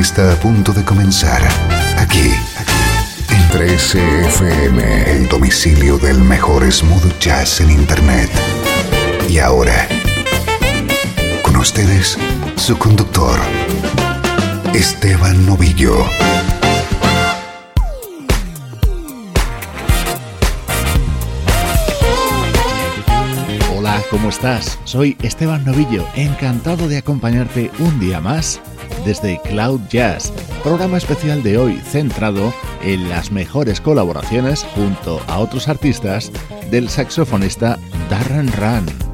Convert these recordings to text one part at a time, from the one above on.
Está a punto de comenzar aquí, en 13FM, el domicilio del mejor smooth jazz en Internet. Y ahora, con ustedes, su conductor, Esteban Novillo. ¿cómo estás? Soy Esteban Novillo, encantado de acompañarte un día más desde Cloud Jazz, programa especial de hoy centrado en las mejores colaboraciones junto a otros artistas del saxofonista Darren Run.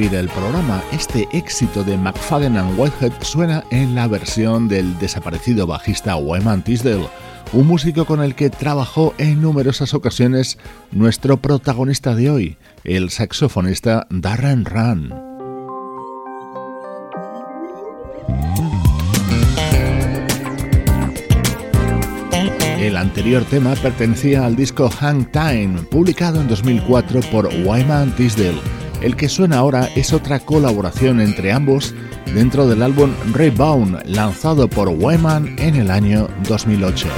El programa. Este éxito de McFadden and Whitehead suena en la versión del desaparecido bajista Wyman Tisdale, un músico con el que trabajó en numerosas ocasiones nuestro protagonista de hoy, el saxofonista Darren Run. El anterior tema pertenecía al disco Hang Time, publicado en 2004 por Wyman Tisdale. El que suena ahora es otra colaboración entre ambos dentro del álbum Rebound, lanzado por Wyman en el año 2008.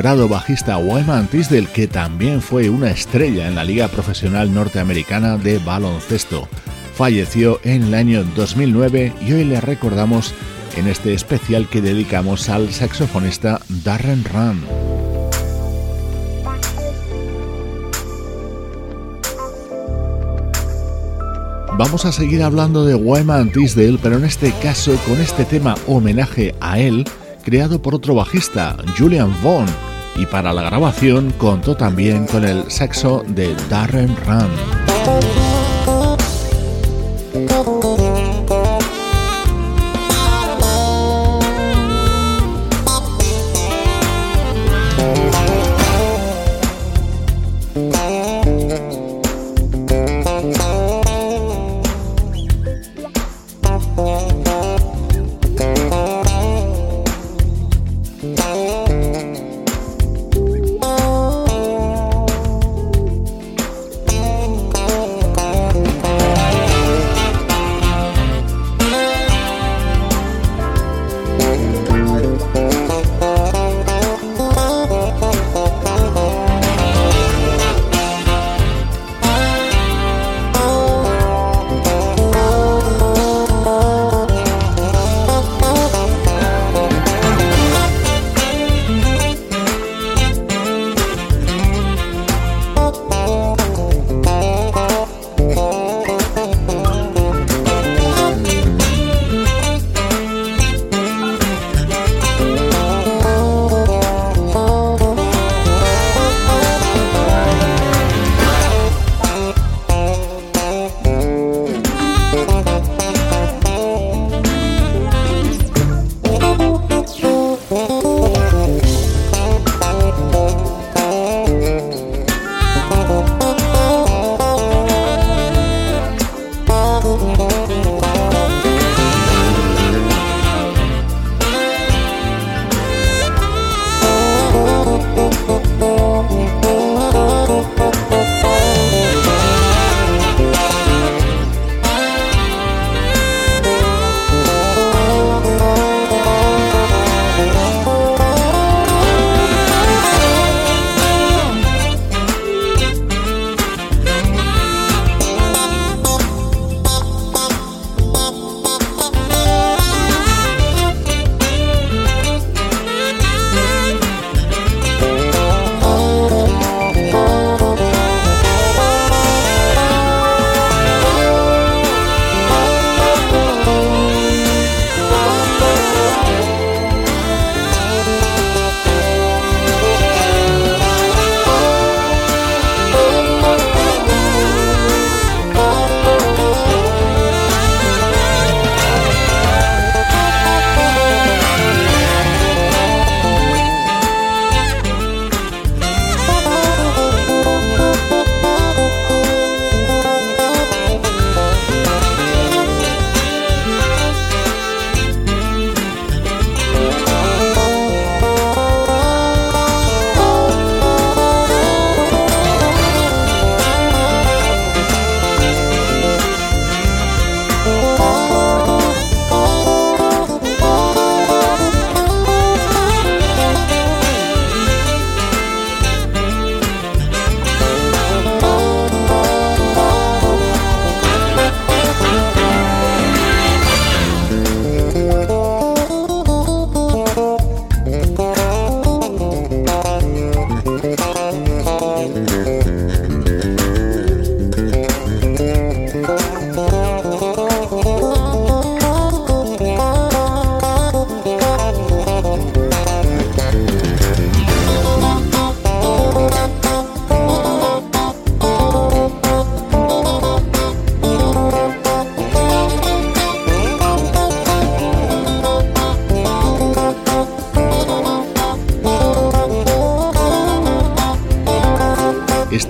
Añorado bajista Wyman Tisdale, que también fue una estrella en la Liga Profesional Norteamericana de Baloncesto. Falleció en el año 2009 y hoy le recordamos en este especial que dedicamos al saxofonista Darren Run. Vamos a seguir hablando de Wyman Tisdale, pero en este caso con este tema homenaje a él creado por otro bajista, Julian Vaughn, y para la grabación contó también con el sexo de Darren Run.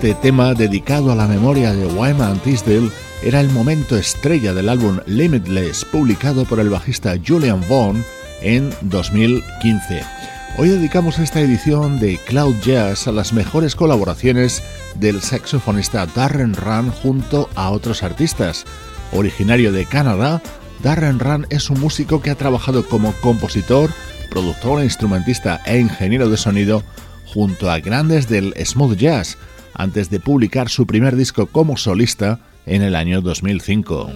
Este tema dedicado a la memoria de Wyman Tisdale era el momento estrella del álbum Limitless, publicado por el bajista Julian Vaughn en 2015. Hoy dedicamos esta edición de Cloud Jazz a las mejores colaboraciones del saxofonista Darren Run junto a otros artistas. Originario de Canadá, Darren Run es un músico que ha trabajado como compositor, productor, instrumentista e ingeniero de sonido junto a grandes del smooth jazz, antes de publicar su primer disco como solista en el año 2005.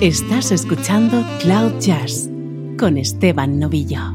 Estás escuchando Cloud Jazz con Esteban Novillo.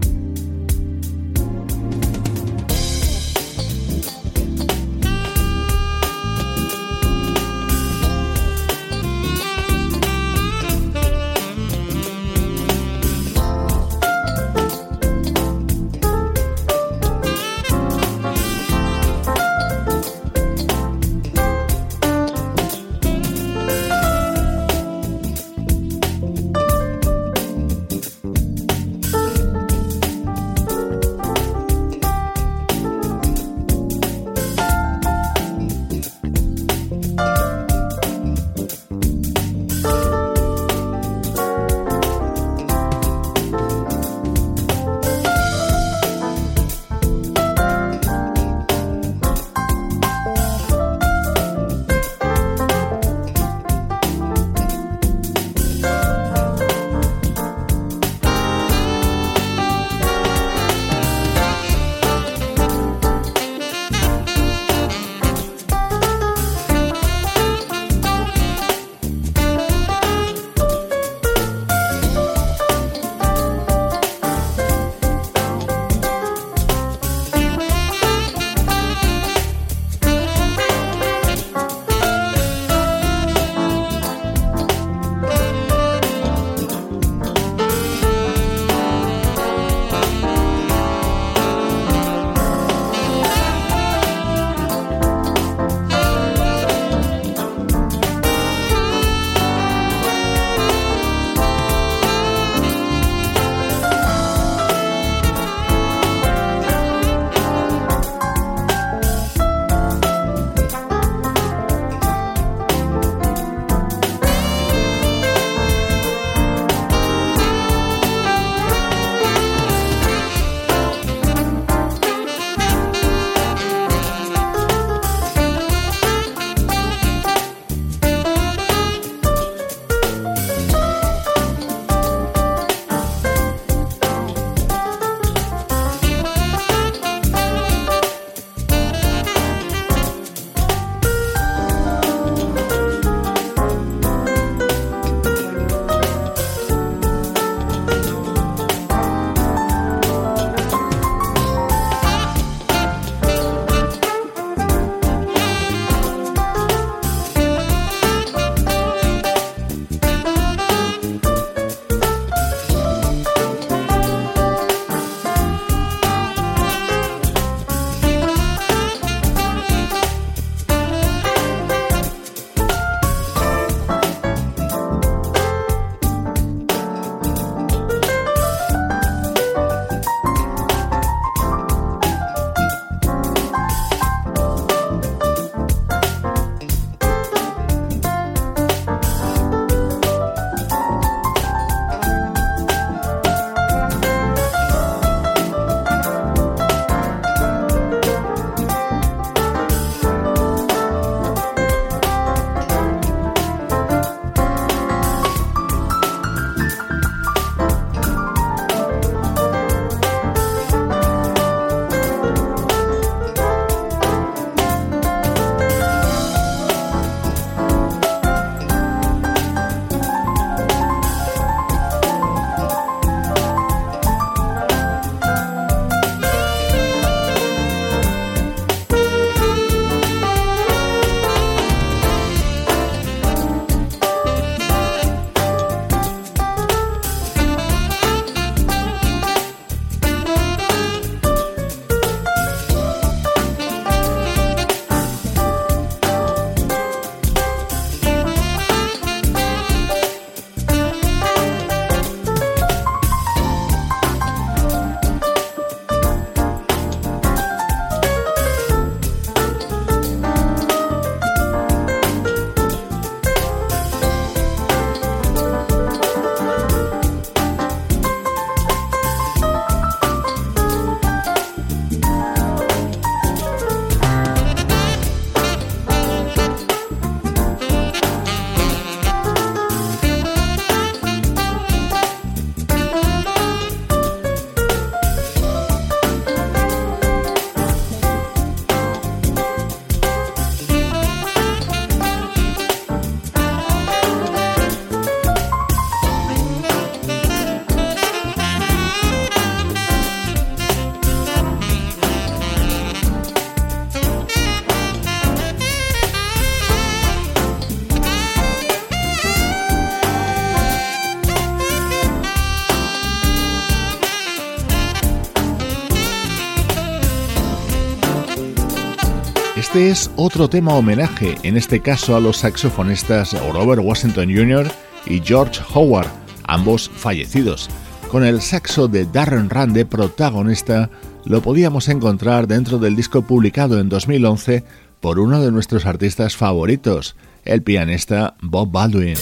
Este es otro tema homenaje, en este caso a los saxofonistas Robert Washington Jr. y George Howard, ambos fallecidos. Con el saxo de Darren Rand de protagonista, lo podíamos encontrar dentro del disco publicado en 2011 por uno de nuestros artistas favoritos, el pianista Bob Baldwin.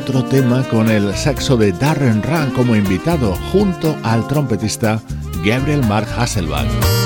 Otro tema con el saxo de Darren Run como invitado junto al trompetista Gabriel Mark Hasselbach.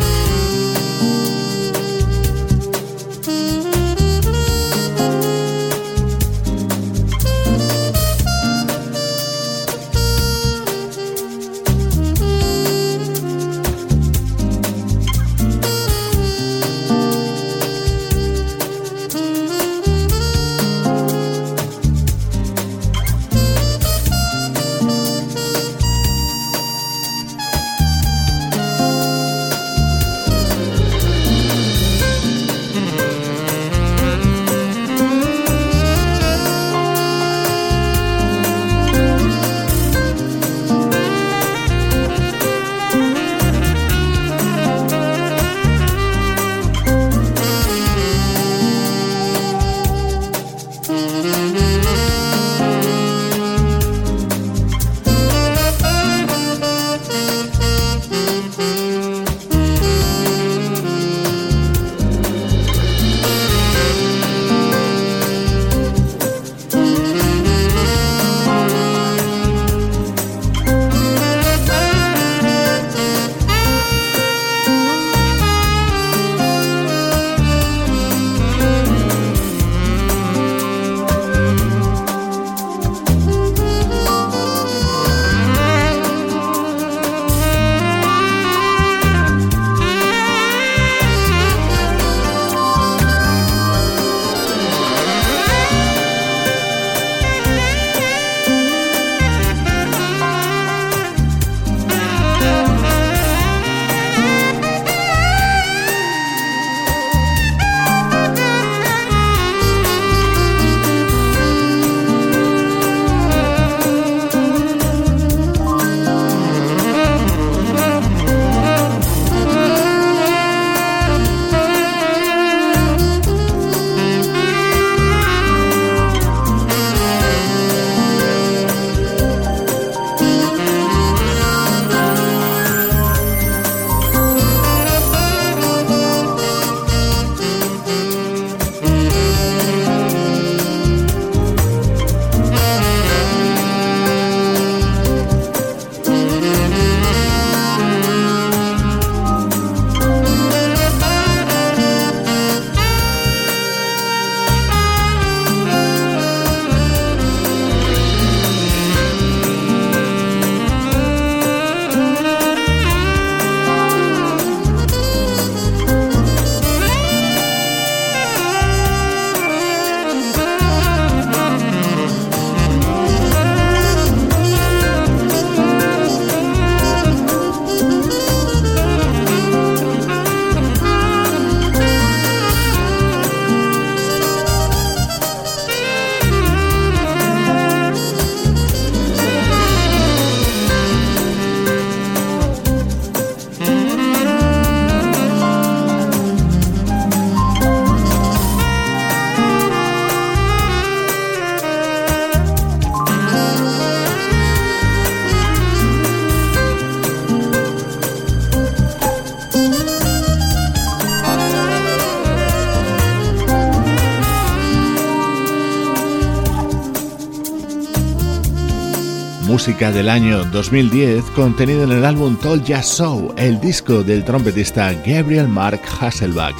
Música del año 2010 contenido en el álbum Told Ya So, el disco del trompetista Gabriel Mark Hasselbach.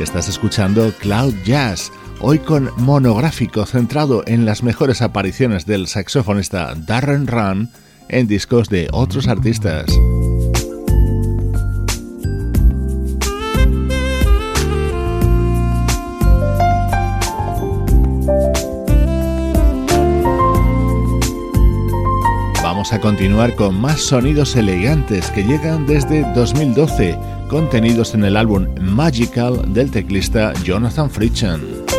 Estás escuchando Cloud Jazz, hoy con monográfico centrado en las mejores apariciones del saxofonista Darren Run en discos de otros artistas. A continuar con más sonidos elegantes que llegan desde 2012, contenidos en el álbum Magical del teclista Jonathan Fritchen.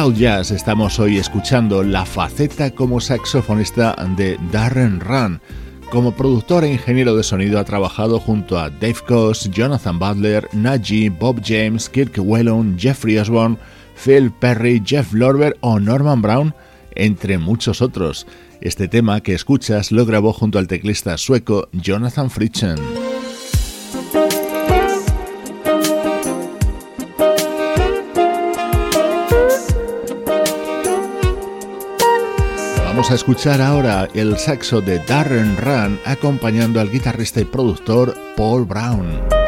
Cloud Jazz estamos hoy escuchando la faceta como saxofonista de Darren Run. Como productor e ingeniero de sonido ha trabajado junto a Dave Coase, Jonathan Butler, Najee, Bob James, Kirk Whelan, Jeffrey Osborne, Phil Perry, Jeff Lorber o Norman Brown, entre muchos otros. Este tema que escuchas lo grabó junto al teclista sueco Jonathan Fritchen. Vamos a escuchar ahora el saxo de Darren Run acompañando al guitarrista y productor Paul Brown.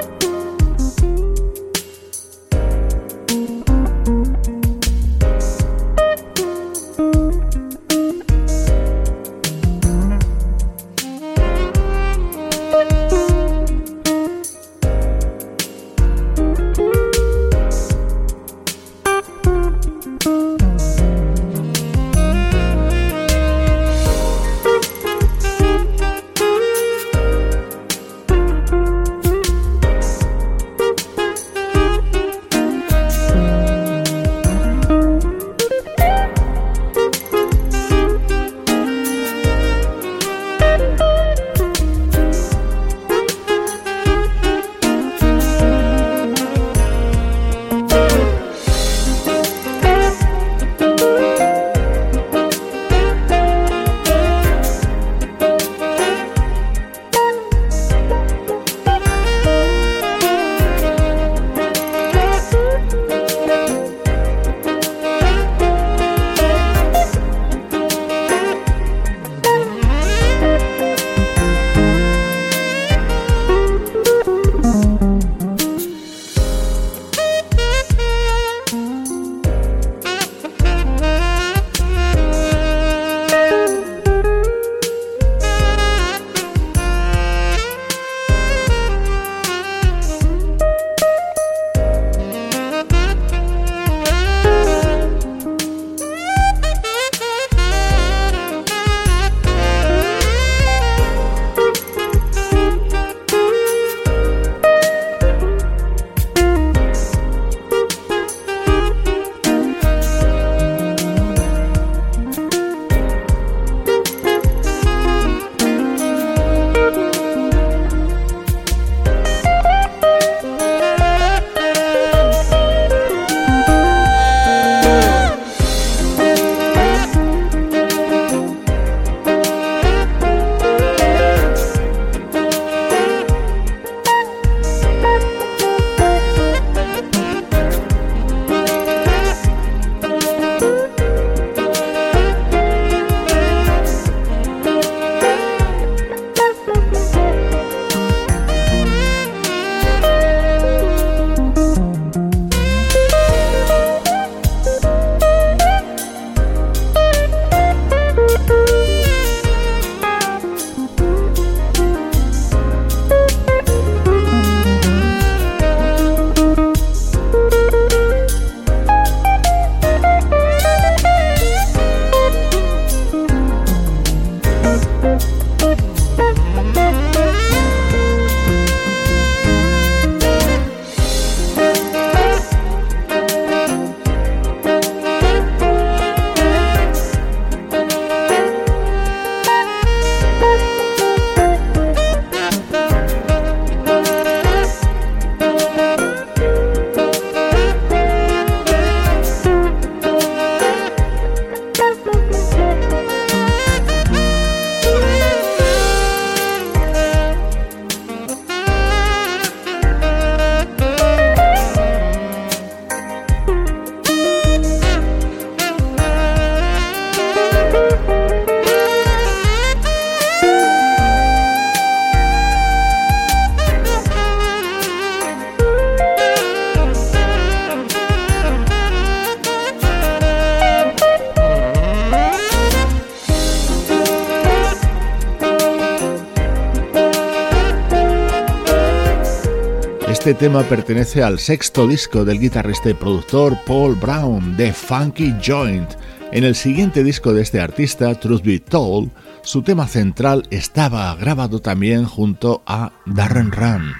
Tema pertenece al sexto disco del guitarrista y productor Paul Brown, de Funky Joint. En el siguiente disco de este artista, Truth Be Told, su tema central estaba grabado también junto a Darren Run.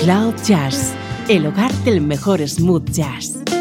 Cloud Jazz el hogar del mejor smooth jazz.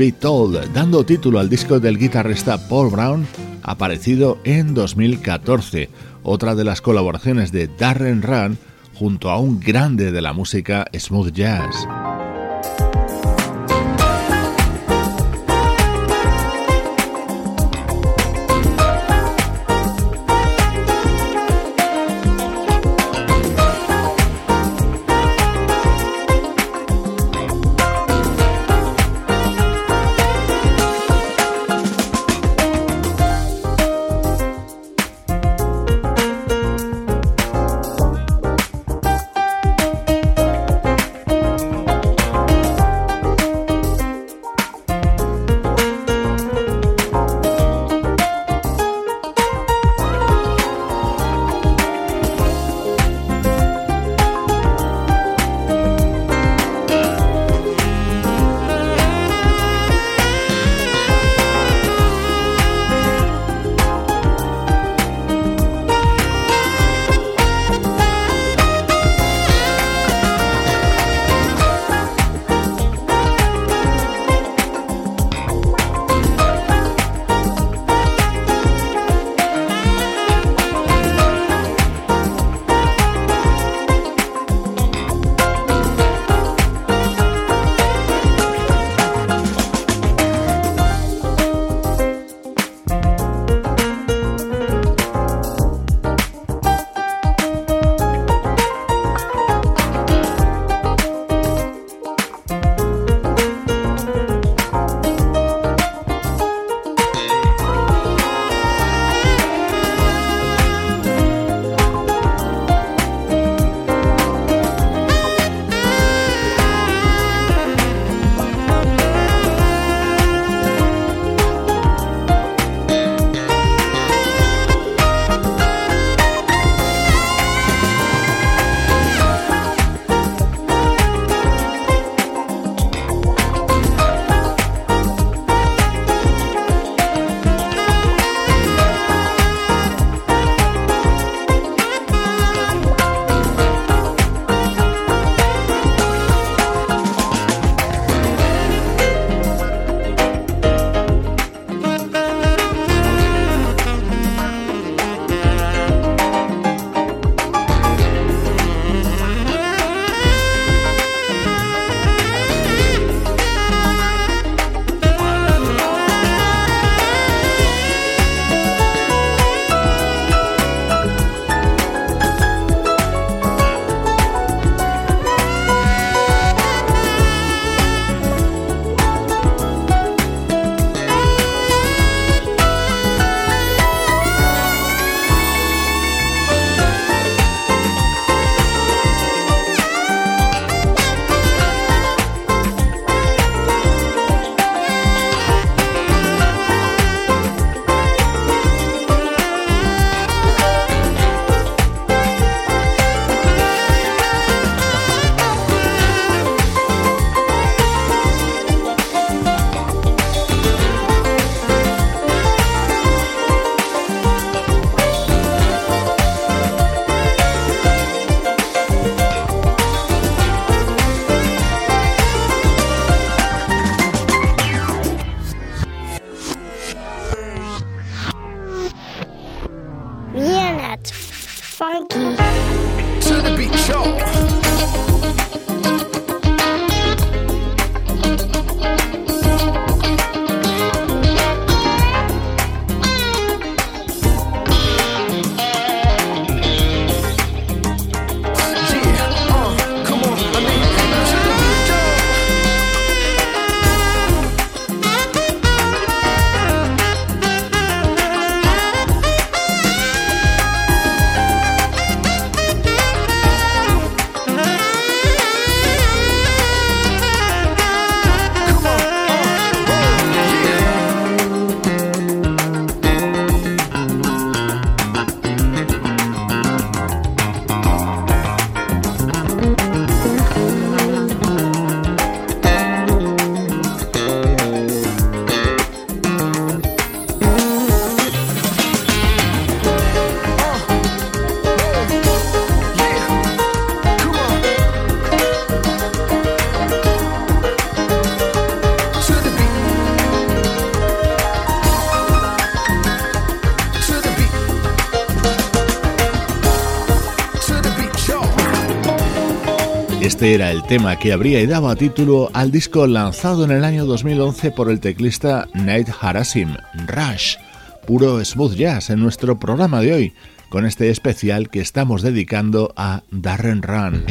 Be Told, dando título al disco del guitarrista Paul Brown, aparecido en 2014, otra de las colaboraciones de Darren Run junto a un grande de la música smooth jazz. Este era el tema que habría y daba título al disco lanzado en el año 2011 por el teclista Nate Harasim, Rush, puro smooth jazz en nuestro programa de hoy, con este especial que estamos dedicando a Darren Run.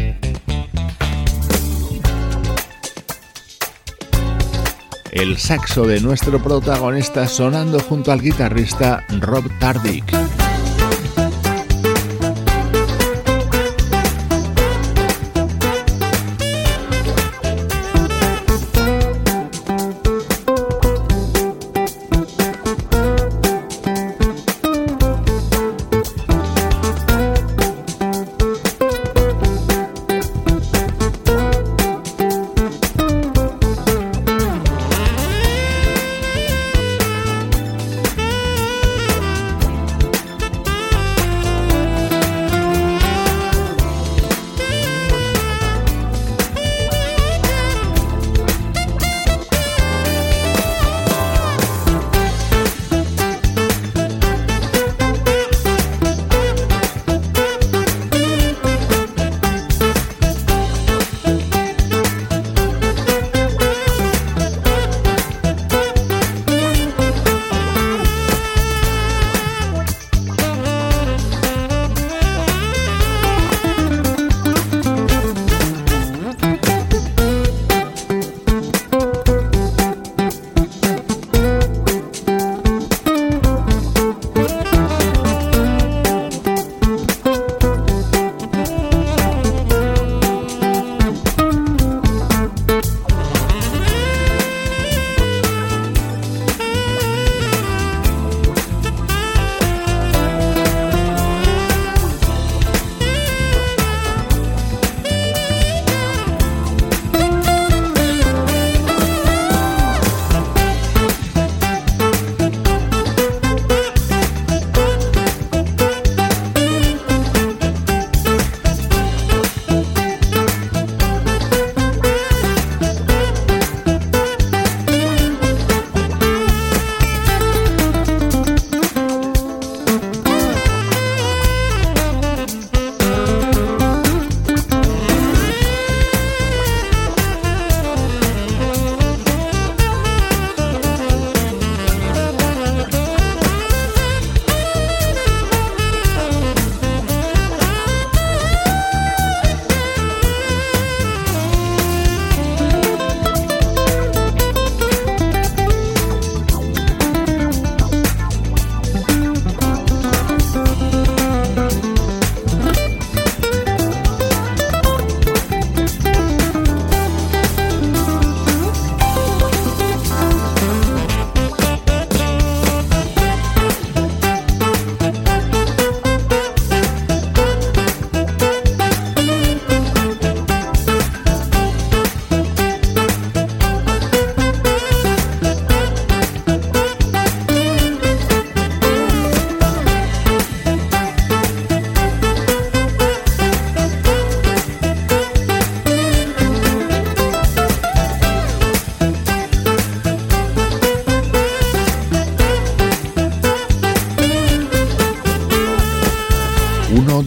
El saxo de nuestro protagonista sonando junto al guitarrista Rob Tardick.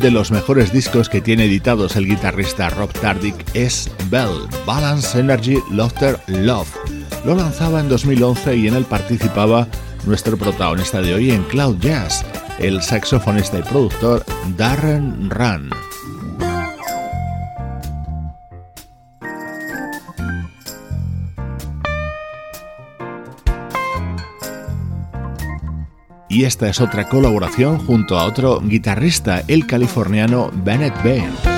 De los mejores discos que tiene editados el guitarrista Rob Tardick es Bell, Balance Energy Laughter Love. Lo lanzaba en 2011 y en él participaba nuestro protagonista de hoy en Cloud Jazz, el saxofonista y productor Darren Run. Y esta es otra colaboración junto a otro guitarrista, el californiano Bennett Bain.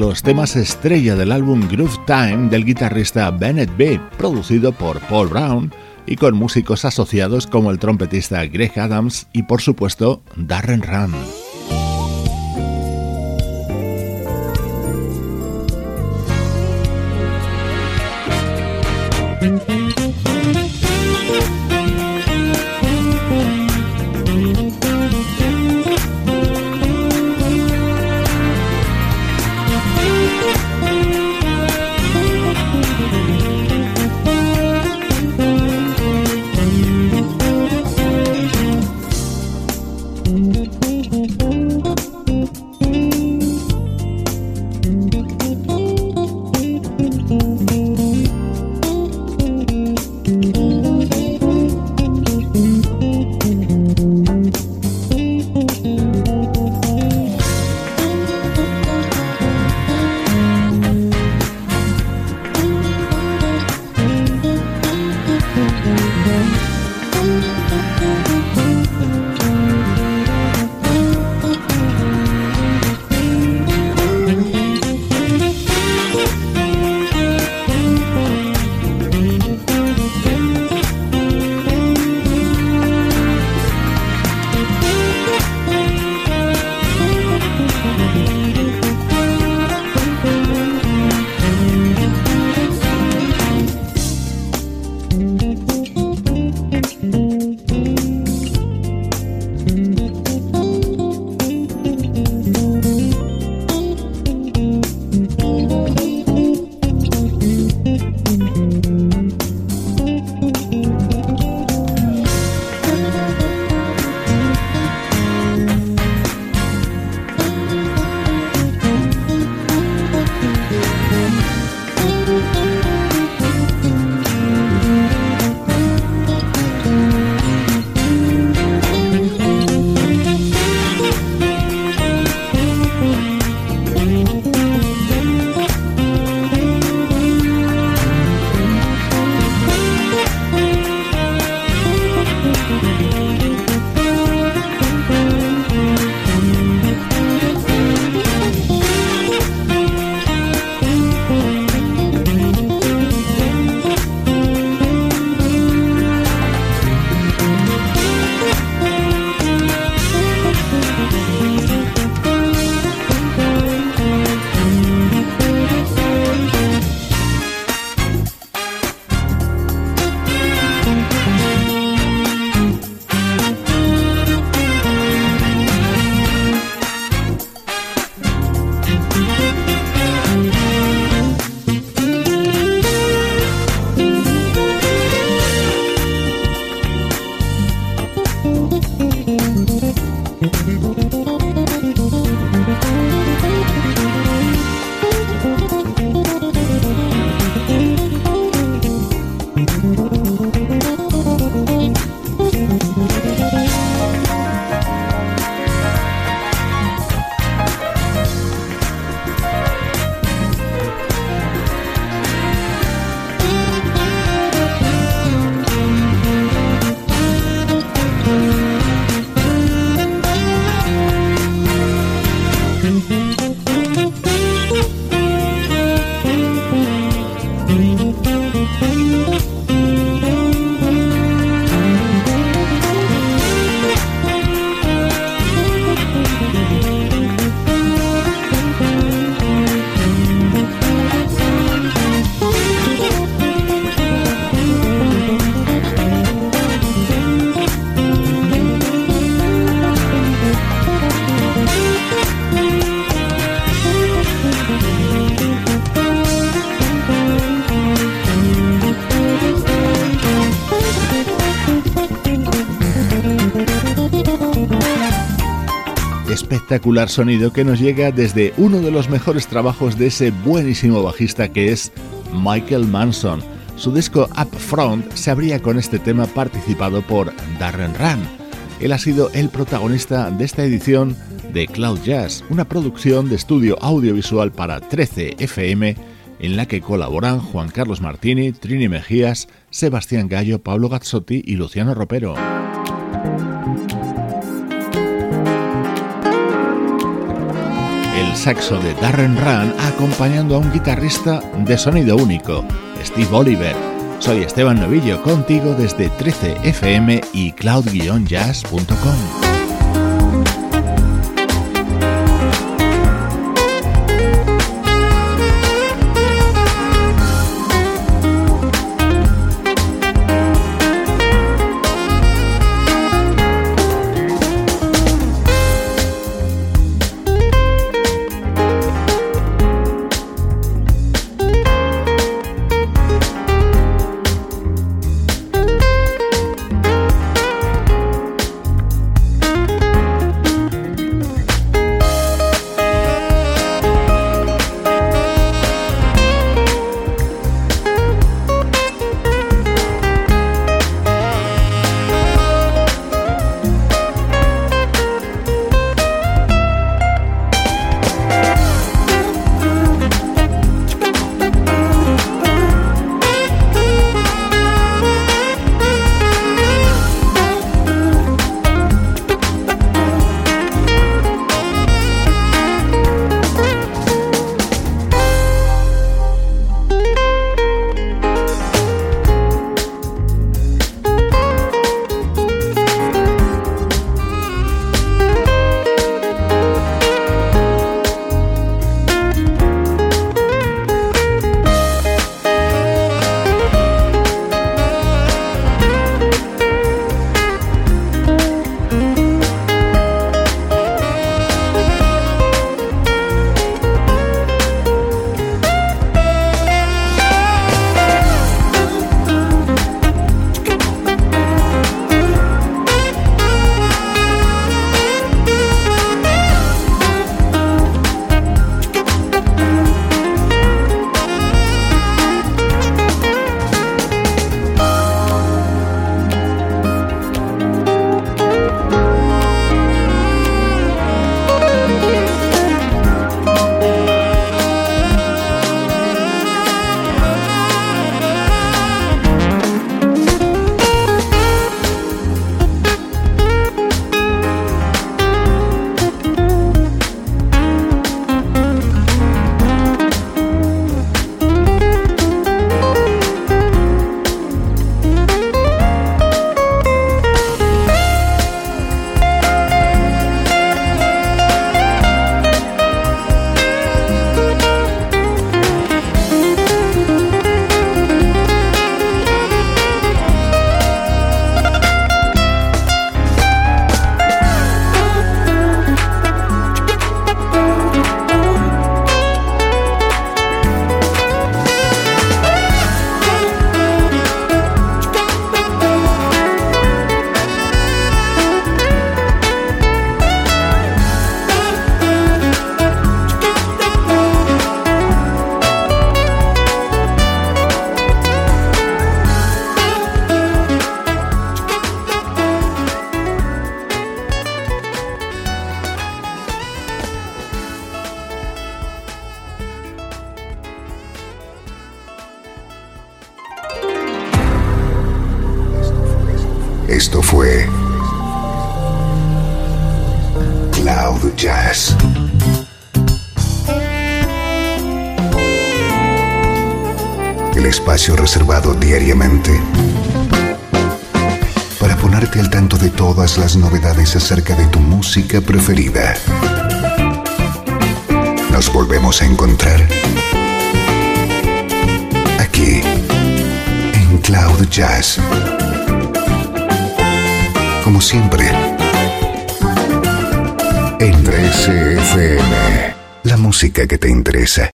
Los temas estrella del álbum Groove Time del guitarrista Bennett B, producido por Paul Brown y con músicos asociados como el trompetista Greg Adams y por supuesto Darren Run. Espectacular sonido que nos llega desde uno de los mejores trabajos de ese buenísimo bajista que es Michael Manson. Su disco Up Front se abría con este tema participado por Darren Run. Él ha sido el protagonista de esta edición de Cloud Jazz, una producción de estudio audiovisual para 13 FM en la que colaboran Juan Carlos Martini, Trini Mejías, Sebastián Gallo, Pablo Gazzotti y Luciano Ropero. Saxo de Darren Run acompañando a un guitarrista de sonido único, Steve Oliver. Soy Esteban Novillo contigo desde 13fm y cloud-jazz.com. que te interesa.